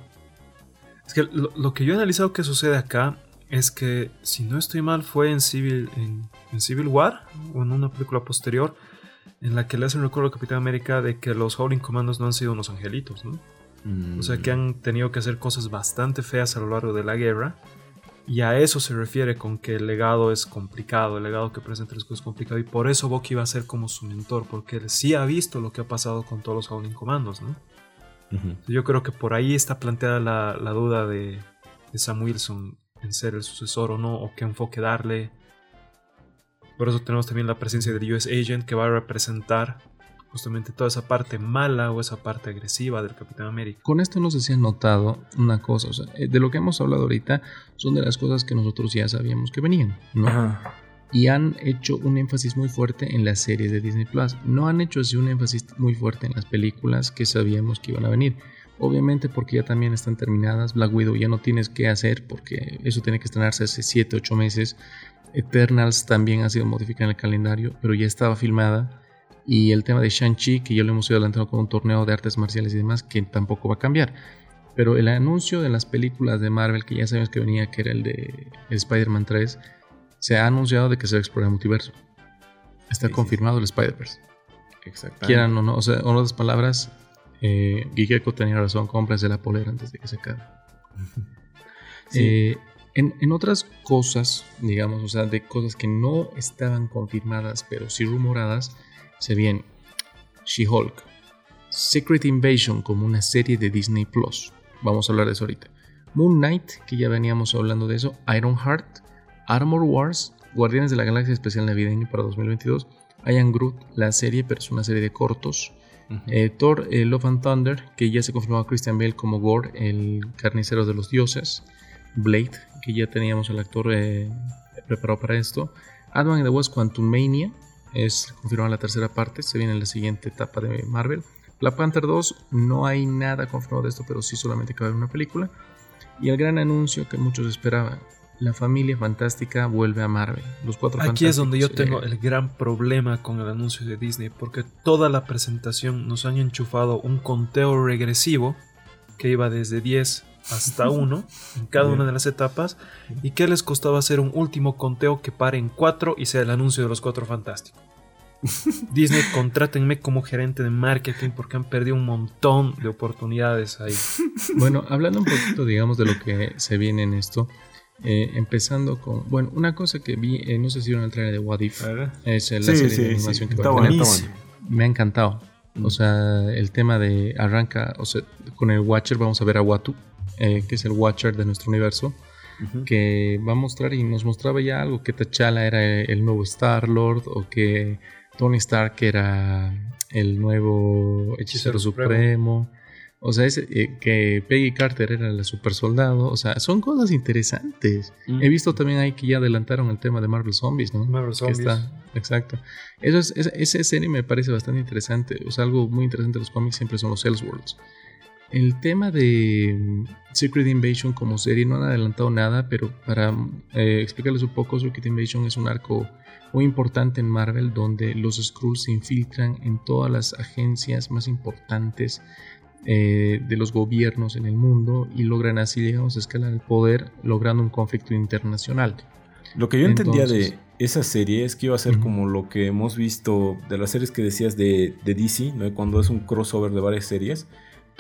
Es que lo, lo que yo he analizado que sucede acá es que, si no estoy mal, fue en Civil, en, en Civil War o en una película posterior en la que le hacen recuerdo al Capitán América de que los Howling Commandos no han sido unos angelitos, ¿no? O sea que han tenido que hacer cosas bastante feas a lo largo de la guerra. Y a eso se refiere con que el legado es complicado, el legado que presenta es complicado. Y por eso Bucky va a ser como su mentor, porque él sí ha visto lo que ha pasado con todos los Howling Commandos, ¿no? Yo creo que por ahí está planteada la, duda de, de, Sam Wilson en ser el sucesor o no, o qué enfoque darle. Por eso tenemos también la presencia del US Agent que va a representar justamente toda esa parte mala o esa parte agresiva del Capitán América. Con esto nos decía notado una cosa, o sea, eh, de lo que hemos hablado ahorita son de las cosas que nosotros ya sabíamos que venían, ¿no? Y han hecho un énfasis muy fuerte en las series de Disney Plus. No han hecho así un énfasis muy fuerte en las películas que sabíamos que iban a venir. Obviamente porque ya también están terminadas. Black Widow ya no tienes que hacer porque eso tiene que estrenarse hace 7, 8 meses. Eternals también ha sido modificada en el calendario, pero ya estaba filmada y el tema de Shang-Chi, que ya lo hemos ido adelantando con un torneo de artes marciales y demás, que tampoco va a cambiar. Pero el anuncio de las películas de Marvel, que ya sabemos que venía, que era el de Spider-Man 3, se ha anunciado de que se va a explorar el multiverso. Está confirmado el Spider-Verse. Exactamente. Quieran o no, o sea, en otras palabras, eh, tenía razón, cómprense la polera antes de que se acabe. Eh, en, en, otras cosas, digamos, o sea, de cosas que no estaban confirmadas, pero sí rumoradas, se viene She-Hulk, Secret Invasion como una serie de Disney Plus. Vamos a hablar de eso ahorita. Moon Knight, que ya veníamos hablando de eso. Iron Heart, Armor Wars, Guardianes de la Galaxia Especial Navideño para 2022. Ian Groot, la serie, pero es una serie de cortos. Eh, Thor, eh, Love and Thunder, que ya se confirmó a Christian Bale como Gore, el carnicero de los dioses. Blade, que ya teníamos el actor eh, preparado para esto. Ant-Man and the West Quantum Mania, es confirmada la tercera parte, se viene en la siguiente etapa de Marvel. Black Panther 2, no hay nada confirmado de esto, pero sí solamente que va a haber una película. Y el gran anuncio que muchos esperaban, la familia fantástica vuelve a Marvel. Los cuatro Aquí es donde yo tengo el gran problema con el anuncio de Disney, porque toda la presentación nos han enchufado un conteo regresivo que iba desde 10 hasta 1 en cada una de las etapas y que les costaba hacer un último conteo que pare en 4 y sea el anuncio de los 4 fantásticos. Disney, contrátenme como gerente de marketing porque han perdido un montón de oportunidades ahí. Bueno, hablando un poquito, digamos, de lo que se viene en esto, eh, empezando con, bueno, una cosa que vi, eh, no sé si vieron el trailer de What If, es la serie de animación que va a tener. Me ha encantado. O mm. sea, el tema de arranca, o sea, con el Watcher vamos a ver a Watu, eh, que es el Watcher de nuestro universo, que va a mostrar y nos mostraba ya algo, que T'Challa era el nuevo Star-Lord o que Tony Stark era el nuevo hechicero supremo. O sea, eh, que Peggy Carter era la super soldado. O sea, son cosas interesantes. He visto también ahí que ya adelantaron el tema de Marvel Zombies, ¿no? Marvel Zombies. exacto. Eso es, esa serie me parece bastante interesante. O sea, algo muy interesante de los cómics siempre son los Elseworlds. El tema de mm, Secret Invasion como serie no han adelantado nada, pero para eh, explicarles un poco, Secret Invasion es un arco muy importante en Marvel donde los Skrulls se infiltran en todas las agencias más importantes eh, de los gobiernos en el mundo y logran así, digamos, escalar el poder logrando un conflicto internacional. Lo que yo entendía de esa serie es que iba a ser como lo que hemos visto de las series que decías de, de DC, ¿no? cuando es un crossover de varias series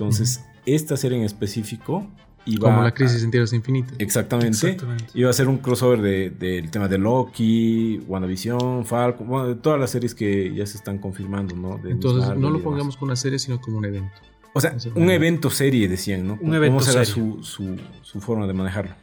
entonces, esta serie en específico iba Como la crisis en Tierras Infinitas. Exactamente, Iba a ser un crossover del tema de Loki, WandaVision, Falcon, bueno, de todas las series que ya se están confirmando, ¿no? Entonces, no lo pongamos como una serie, sino como un evento. O sea, un evento serie, decían, ¿no? Un evento ¿Cómo será su, su, forma de manejarlo?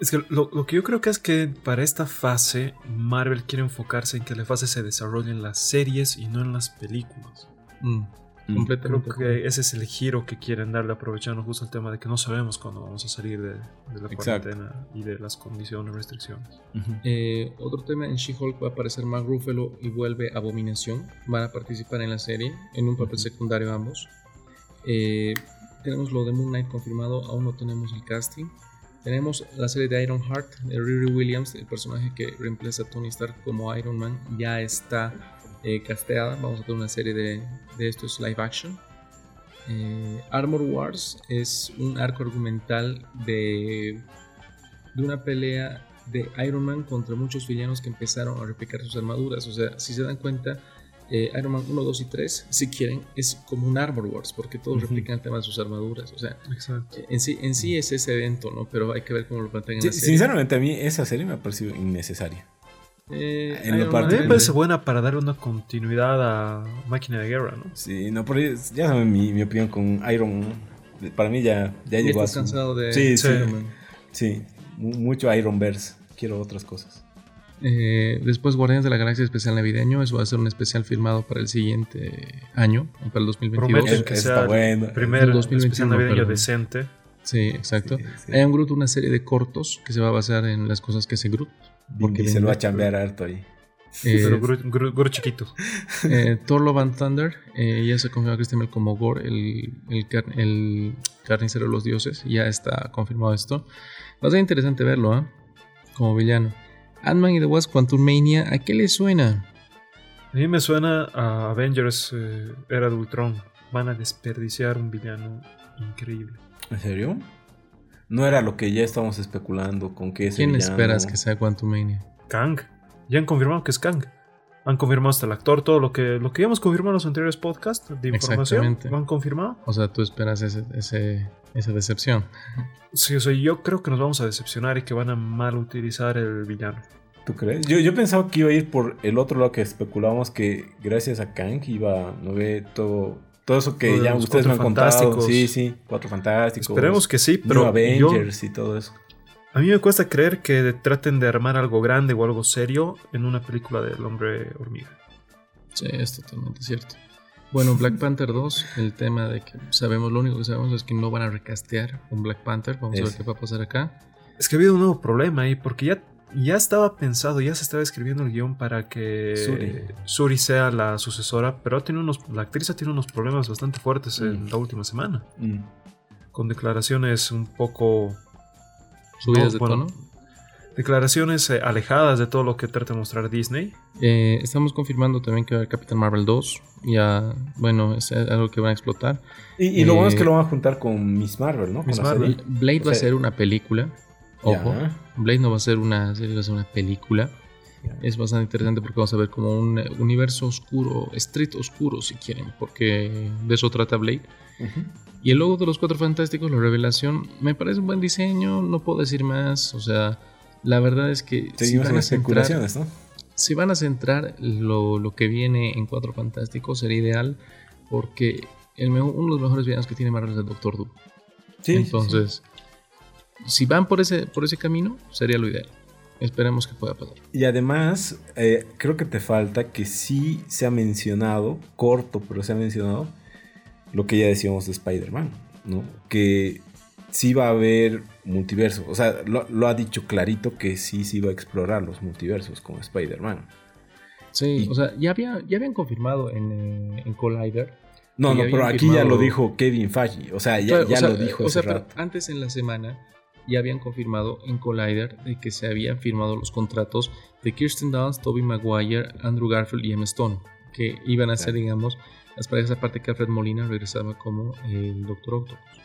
Es que lo, que yo creo que es que para esta fase, Marvel quiere enfocarse en que la fase se desarrolle en las series y no en las películas. Mm. Mm. Creo que ese es el giro que quieren darle, aprovechando justo el tema de que no sabemos cuándo vamos a salir de, la cuarentena y de las condiciones, restricciones. Eh, otro tema en She-Hulk va a aparecer Mark Ruffalo y vuelve Abominación. Van a participar en la serie, en un papel secundario ambos. Eh, tenemos lo de Moon Knight confirmado, aún no tenemos el casting. Tenemos la serie de Iron Heart de Riri Williams, el personaje que reemplaza a Tony Stark como Iron Man, ya está eh, casteada. Vamos a tener una serie de, de estos live action. Eh, Armor Wars es un arco argumental de, de una pelea de Iron Man contra muchos villanos que empezaron a replicar sus armaduras. O sea, si se dan cuenta, eh, Iron Man 1, 2 y 3, si quieren, es como un Armor Wars, porque todos replican el tema de sus armaduras. O sea, en sí, en sí es ese evento, ¿no? Pero hay que ver cómo lo plantean en Sí, la serie. sinceramente, a mí esa serie me ha parecido innecesaria. Eh, en lo Iron A Man mí me particular- parece buena para dar una continuidad a Máquina de Guerra, ¿no? Sí, no, pero ya saben mi, mi opinión con Iron. Para mí ya, ya ¿Ya llegó a estás su. cansado de Sí, sí. Iron Man? Sí, mu- mucho Ironverse. Quiero otras cosas. Eh, después Guardianes de la Galaxia especial navideño, eso va a ser un especial firmado para el siguiente año, para el 2022. Prometen que está sea bueno. el primer El 2021, especial navideño perdón. decente. Sí, exacto. Sí, sí. Hay un Groot, una serie de cortos que se va a basar en las cosas que hace Groot. Porque se lo va a chambear harto ahí. Eh, Pero Groot chiquito. eh, Thor Love and Thunder, eh, ya se confirmó a Christian Bale como Gore, el, el, car- el carnicero de los dioses. Ya está confirmado esto. Va a ser interesante verlo, ¿ah? Como villano. Ant-Man y The Wasp Quantumania, ¿a qué le suena? A mí me suena a Avengers eh, Era de Ultron. Van a desperdiciar un villano increíble. ¿En serio? No era lo que ya estábamos especulando con que ese ¿Quién villano- esperas que sea Quantumania? Kang. Ya han confirmado que es Kang. Han confirmado hasta el actor, todo lo que, lo que ya hemos confirmado en los anteriores podcasts de información. Exactamente. Lo han confirmado. O sea, tú esperas ese, ese- esa decepción. Sí, o sea, yo creo que nos vamos a decepcionar y que van a mal utilizar el villano. ¿Tú crees? Yo, yo pensaba que iba a ir por el otro lado que especulábamos que gracias a Kang iba no ve todo, todo eso que ya ustedes me han contado. Fantásticos. Sí, sí, Cuatro Fantásticos. Esperemos que sí, New pero yo, Avengers y todo eso. a mí me cuesta creer que traten de armar algo grande o algo serio en una película del hombre hormiga. Sí, es totalmente cierto. Bueno, Black Panther 2, el tema de que sabemos, lo único que sabemos es que no van a recastear un Black Panther. Vamos a ver qué va a pasar acá. Es que ha habido un nuevo problema ahí, porque ya, ya estaba pensado, ya se estaba escribiendo el guion para que. Shuri sea la sucesora, pero tiene unos, la actriz tiene unos problemas bastante fuertes en Mm. la última semana, Mm. con declaraciones un poco... Subidas No, de bueno, tono. Declaraciones eh, alejadas de todo lo que trata de mostrar Disney. Eh, estamos confirmando también que va a haber Captain Marvel 2. Ya, bueno, es algo que van a explotar. Y, y lo bueno es Eh, que lo van a juntar con Miss Marvel, ¿no? Con Miss Marvel. Blade O va a ser una película. Ojo. Blade no va a ser una serie, va a ser una película. Es bastante interesante porque vamos a ver como un eh, universo oscuro, street oscuro si quieren, porque de eso trata Blade. Y el logo de los Cuatro Fantásticos, la revelación, me parece un buen diseño, no puedo decir más, o sea, la verdad es que si Seguimos van en a centrar, especulaciones, ¿no? si van a centrar lo, lo que viene en Cuatro Fantásticos sería ideal porque el uno de los mejores villanos que tiene Marvel es el Doctor Doom. Sí, Entonces, si van por ese, por ese camino, sería lo ideal. Esperemos que pueda pasar. Y además, eh, creo que te falta que sí se ha mencionado, corto, pero se ha mencionado, lo que ya decíamos de Spider-Man, ¿no? Que sí va a haber multiverso. O sea, lo, lo ha dicho clarito que sí, sí va a explorar los multiversos con Spider-Man. Sí, Y- o sea, ya, había, ya habían confirmado en, eh, en Collider. No, no, pero aquí ya lo dijo Kevin Feige. O sea, ya, Claro, ya o sea, lo dijo o sea, pero antes en la semana ya habían confirmado en Collider de que se habían firmado los contratos de Kirsten Dunst, Tobey Maguire, Andrew Garfield y Emma Stone, que iban a ser, digamos, las parejas aparte que Alfred Molina regresaba como el Doctor Octopus.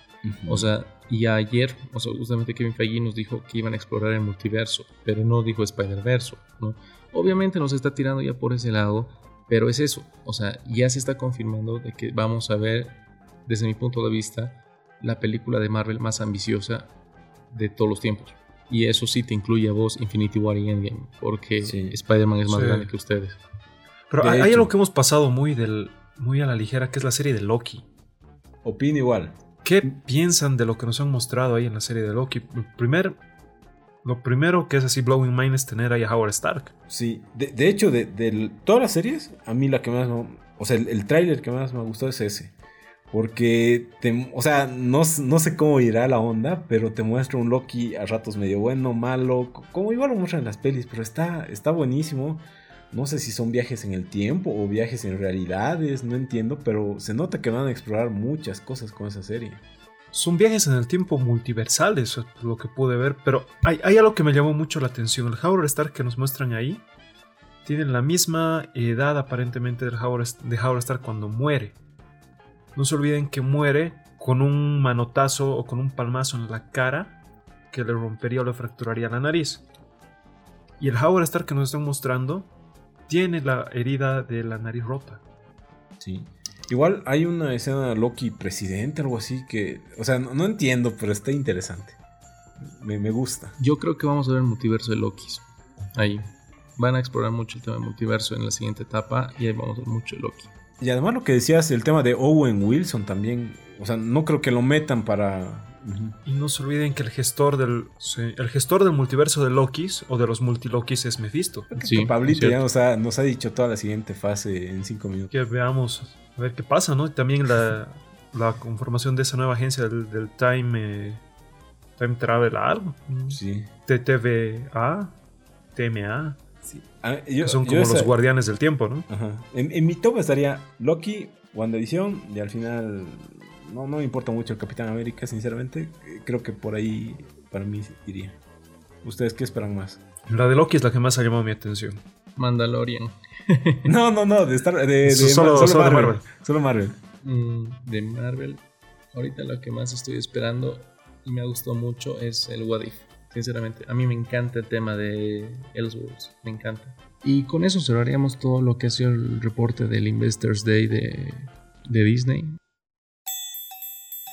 O sea, y ayer, o sea, justamente Kevin Feige nos dijo que iban a explorar el multiverso, pero no dijo Spider-Verse, ¿no? Obviamente nos está tirando ya por ese lado, pero es eso, o sea, ya se está confirmando de que vamos a ver, desde mi punto de vista, la película de Marvel más ambiciosa de todos los tiempos. Y eso sí te incluye a vos, Infinity War y Endgame, porque Sí. Spider-Man es más Sí. grande que ustedes. Pero De hay, hecho. algo que hemos pasado muy, del, muy a la ligera, que es la serie de Loki. Opino igual. ¿Qué piensan de lo que nos han mostrado ahí en la serie de Loki? Primer, lo primero que es así blowing mind es tener ahí a Howard Stark. Sí, de, de hecho, de, de todas las series, a mí la que más me, O sea, el, el tráiler que más me gustó es ese. Porque, o sea, no, sé cómo irá la onda, pero te muestra un Loki a ratos medio bueno, malo, co- como igual lo muestran en las pelis, pero está, está buenísimo. No sé si son viajes en el tiempo o viajes en realidades, no entiendo, pero se nota que van a explorar muchas cosas con esa serie. Son viajes en el tiempo multiversales, es lo que pude ver, pero hay, algo que me llamó mucho la atención. El Howard Stark que nos muestran ahí tienen la misma edad aparentemente del Howard, de Howard Stark cuando muere. No se olviden que muere con un manotazo o con un palmazo en la cara que le rompería o le fracturaría la nariz. Y el Howard Stark que nos están mostrando tiene la herida de la nariz rota. Sí. Igual hay una escena de Loki presidente, algo así, que, o sea, no, no entiendo, pero está interesante. Me, me gusta. Yo creo que vamos a ver el multiverso de Loki. Ahí. Van a explorar mucho el tema del multiverso en la siguiente etapa y ahí vamos a ver mucho de Loki. Y además lo que decías, el tema de Owen Wilson también, o sea, no creo que lo metan para... Y no se olviden que el gestor del, sí, el gestor del multiverso de Lokis o de los multilokis es Mephisto. Sí, Pablito ya nos ha, nos ha dicho toda la siguiente fase en cinco minutos. Que veamos a ver qué pasa, ¿no? Y también la, la conformación de esa nueva agencia del, del Time, eh, Time Travel algo. Sí. TTVA, TMA. Sí. Ah, yo- que son como esa- los guardianes del tiempo, ¿no? Ajá. En, en mi top estaría Loki, WandaVision y al final no, no me importa mucho el Capitán América, sinceramente. Eh, Creo que por ahí para mí iría. ¿Ustedes qué esperan más? La de Loki es la que más ha llamado mi atención. Mandalorian. No, no, no, de, Star, de, de Solo- Marvel. Solo Marvel. Mm, de Marvel. Ahorita lo que más estoy esperando y me gustó mucho es el What If. Sinceramente, a mí me encanta el tema de Elseworlds. Me encanta. Y con eso cerraríamos todo lo que ha sido el reporte del Investors Day de, de Disney.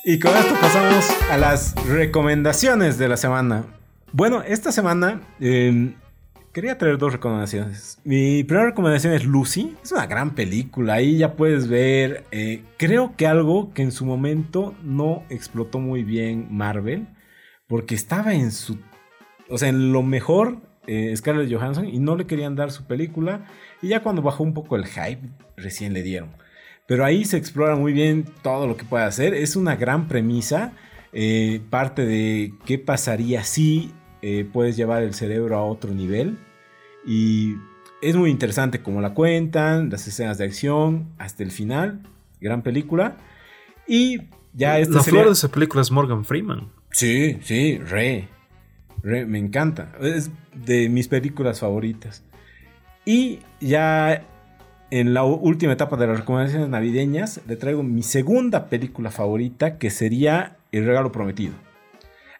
Y con esto pasamos a las recomendaciones de la semana. Bueno, esta semana eh, quería traer dos recomendaciones. Mi primera recomendación es Lucy. Es una gran película. Ahí ya puedes ver, eh, creo que algo que en su momento no explotó muy bien Marvel. Porque estaba en su... O sea, en lo mejor eh, Scarlett Johansson y no le querían dar su película. Y ya cuando bajó un poco el hype, recién le dieron. Pero ahí se explora muy bien todo lo que puede hacer. Es una gran premisa. eh, parte de qué pasaría si eh, puedes llevar el cerebro a otro nivel. Y es muy interesante cómo la cuentan, las escenas de acción, hasta el final. Gran película. Y ya esta la sería- flor de esa película es Morgan Freeman. Sí, sí, re. Re, me encanta. Es de mis películas favoritas. Y ya en la última etapa de las recomendaciones navideñas, le traigo mi segunda película favorita, que sería El Regalo Prometido.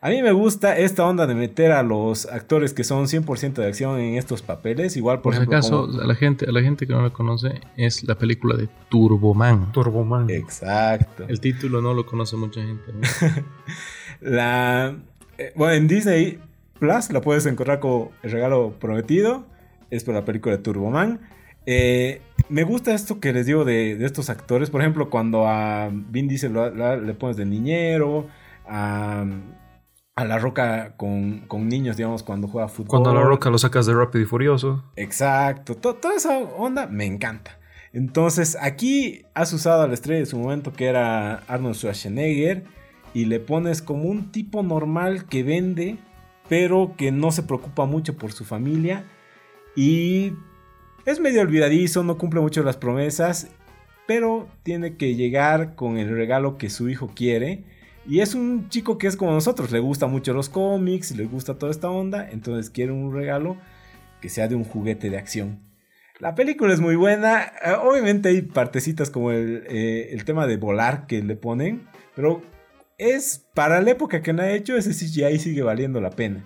A mí me gusta esta onda de meter a los actores que son 100% de acción en estos papeles. Igual, por, Por, si ejemplo, acaso, como- a, la gente, a la gente que no la conoce, es la película de Turboman. Turboman. Exacto. El título no lo conoce mucha gente. ¿no? La. eh, bueno, en Disney Plus la puedes encontrar como El regalo prometido. Es por la película de Turboman. Eh, me gusta esto que les digo de, de estos actores. Por ejemplo, cuando a Vin Diesel la- le pones de niñero. A, a La Roca con, con niños, digamos, cuando juega fútbol. Cuando a la roca lo sacas de Rápido y Furioso. Exacto, to- toda esa onda me encanta. Entonces, aquí has usado a la estrella de su momento que era Arnold Schwarzenegger y le pones como un tipo normal que vende, pero que no se preocupa mucho por su familia y es medio olvidadizo, no cumple mucho las promesas, pero tiene que llegar con el regalo que su hijo quiere. Y es un chico que es como nosotros, le gusta mucho los cómics, le gusta toda esta onda, entonces quiere un regalo que sea de un juguete de acción. La película es muy buena, eh, obviamente hay partecitas como el, eh, el tema de volar que le ponen, pero es para la época que la ha hecho, ese CGI sigue valiendo la pena.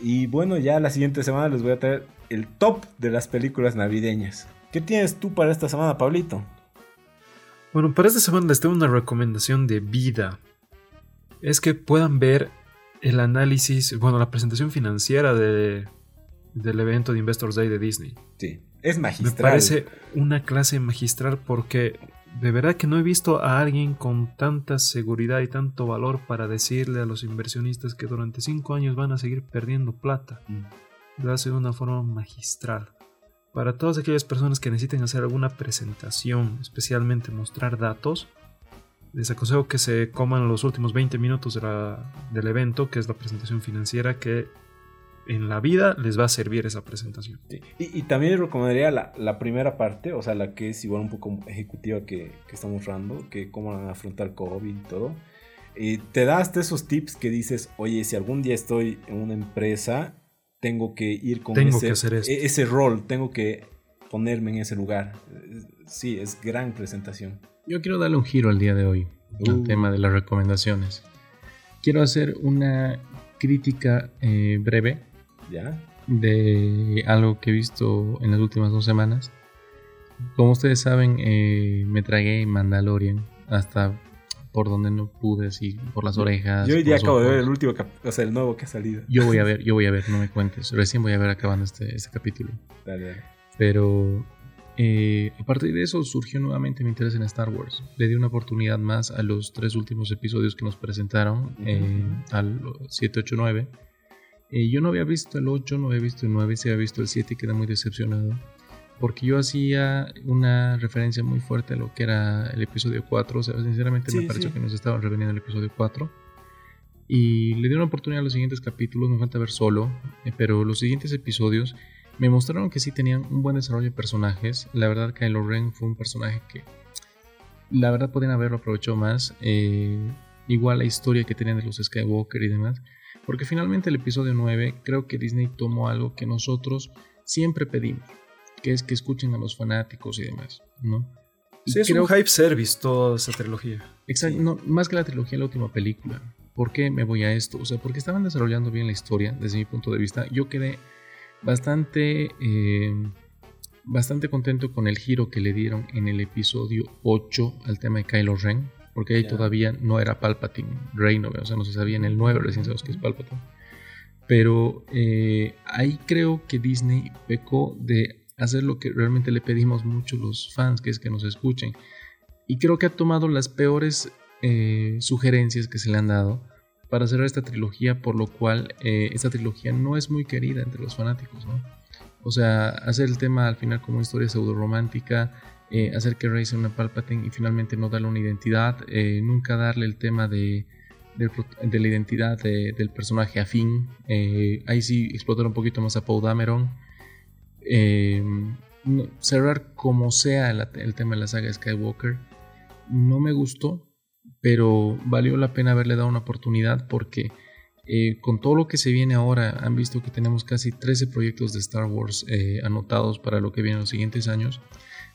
Y bueno, ya la siguiente semana les voy a traer el top de las películas navideñas. ¿Qué tienes tú para esta semana, Pablito? Bueno, para esta semana les tengo una recomendación de vida. Es que puedan ver el análisis, bueno, la presentación financiera de, del evento de Investors Day de Disney. Sí, es Me magistral. parece una clase magistral porque de verdad que no he visto a alguien con tanta seguridad y tanto valor para decirle a los inversionistas que durante cinco años van a seguir perdiendo plata. Mm. Lo hace de una forma magistral. Para todas aquellas personas que necesiten hacer alguna presentación, especialmente mostrar datos, les aconsejo que se coman los últimos 20 minutos de la- del evento, que es la presentación financiera, que en la vida les va a servir esa presentación. Sí. Y, y también recomendaría la, la primera parte, o sea, la que es igual un poco ejecutiva que, que estamos mostrando, que cómo van a afrontar COVID y todo. Y te da hasta esos tips que dices, oye, si algún día estoy en una empresa, tengo que ir con Tengo ese, que hacer esto. e- ese rol, tengo que ponerme en ese lugar. Sí, es gran presentación. Yo quiero darle un giro al día de hoy al Uh. tema de las recomendaciones. Quiero hacer una crítica eh, breve ¿Ya? de algo que he visto en las últimas dos semanas. Como ustedes saben, eh, me tragué Mandalorian hasta por donde no pude, así, por las orejas. Yo hoy día acabo de ver ojos. el último, o sea, el nuevo que ha salido. Yo voy a ver, yo voy a ver, no me cuentes. Recién voy a ver acabando este, este capítulo. Dale, dale. Pero eh, a partir de eso surgió nuevamente mi interés en Star Wars. Le di una oportunidad más a los tres últimos episodios que nos presentaron, eh, al 7, 8, 9. Eh, yo no había visto el 8, no había visto el 9, sí había visto el 7 y quedé muy decepcionado. Porque yo hacía una referencia muy fuerte a lo que era el episodio 4. O sea, sinceramente me pareció sí. que nos estaban reveniendo el episodio 4. Y le di una oportunidad a los siguientes capítulos, me falta ver solo, eh, pero los siguientes episodios me mostraron que sí tenían un buen desarrollo de personajes. La verdad, Kylo Ren fue un personaje que la verdad podían haberlo aprovechado más. eh, igual la historia que tenían de los Skywalker y demás. Porque finalmente el episodio 9 creo que Disney tomó algo que nosotros siempre pedimos, que es que escuchen a los fanáticos y demás, ¿no? Y Sí, es creo un hype service toda esa trilogía. Exacto, no, más que la trilogía, la última película. ¿Por qué me voy a esto? O sea, porque estaban desarrollando bien la historia, desde mi punto de vista. Yo quedé bastante, eh, bastante contento con el giro que le dieron en el episodio 8 al tema de Kylo Ren, porque ahí Ya. todavía no era Palpatine Reino, o sea, no se sabía en el 9, recién sabemos que es Palpatine. Pero eh, ahí creo que Disney pecó de hacer lo que realmente le pedimos mucho los fans, que es que nos escuchen. Y creo que ha tomado las peores eh, sugerencias que se le han dado para cerrar esta trilogía, por lo cual eh, esta trilogía no es muy querida entre los fanáticos, ¿no? O sea, hacer el tema al final como una historia pseudo romántica, eh, hacer que Rey sea una Palpatine y finalmente no darle una identidad, eh, nunca darle el tema de, pro- de la identidad de- del personaje afín, eh, ahí sí explotar un poquito más a Poe Dameron, eh, no- cerrar como sea la- el tema de la saga de Skywalker, no me gustó, pero valió la pena haberle dado una oportunidad porque eh, con todo lo que se viene ahora, han visto que tenemos casi 13 proyectos de Star Wars eh, anotados para lo que viene en los siguientes años.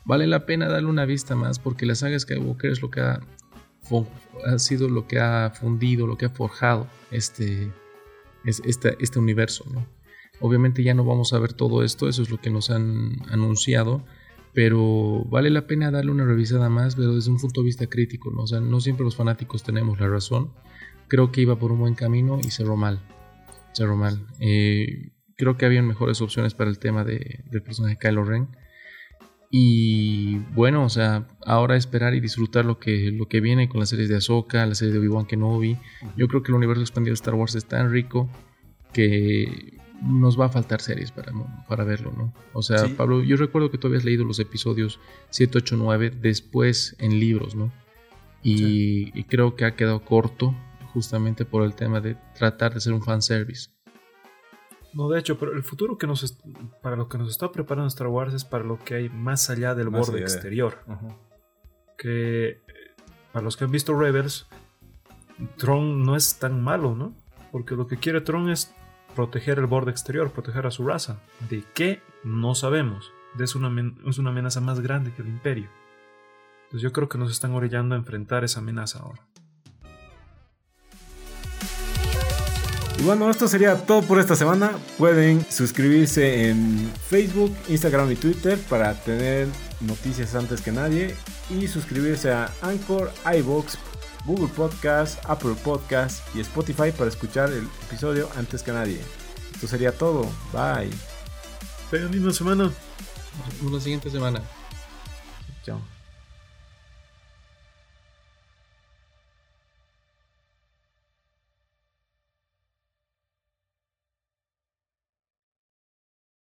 Vale la pena darle una vista más porque la saga Skywalker es lo que ha, sido lo que ha fundido, lo que ha forjado este, es- este, este universo. Obviamente ya no vamos a ver todo esto, eso es lo que nos han anunciado, pero vale la pena darle una revisada más, pero desde un punto de vista crítico, ¿no? O sea, no siempre los fanáticos tenemos la razón. Creo que iba por un buen camino y cerró mal. Cerró mal. Eh, creo que habían mejores opciones para el tema de- del personaje Kylo Ren. Y bueno, o sea, ahora esperar y disfrutar lo que, lo que viene con las series de Ahsoka, la serie de Obi-Wan Kenobi. Yo creo que el universo expandido de Star Wars es tan rico que nos va a faltar series para, para verlo, ¿no? O sea, Sí. Pablo, yo recuerdo que tú habías leído los episodios 7, 8, 9 después en libros, ¿no? Y, y creo que ha quedado corto justamente por el tema de tratar de ser un fanservice. No, de hecho, pero el futuro que nos para lo que nos está preparando Star Wars es para lo que hay más allá del Más borde allá exterior. Que para los que han visto Rebels, Tron no es tan malo, ¿no? Porque lo que quiere Tron es proteger el borde exterior, proteger a su raza. ¿De qué? No sabemos. Es una, es una amenaza más grande que el imperio. Entonces yo creo que nos están orillando a enfrentar esa amenaza ahora. Y bueno, esto sería todo por esta semana. Pueden suscribirse en Facebook, Instagram y Twitter para tener noticias antes que nadie. Y suscribirse a Anchor, iVoox, Google Podcast, Apple Podcast y Spotify para escuchar el episodio antes que nadie. Esto sería todo. Bye. Tengan linda semana. Nos vemos la siguiente semana. Chao.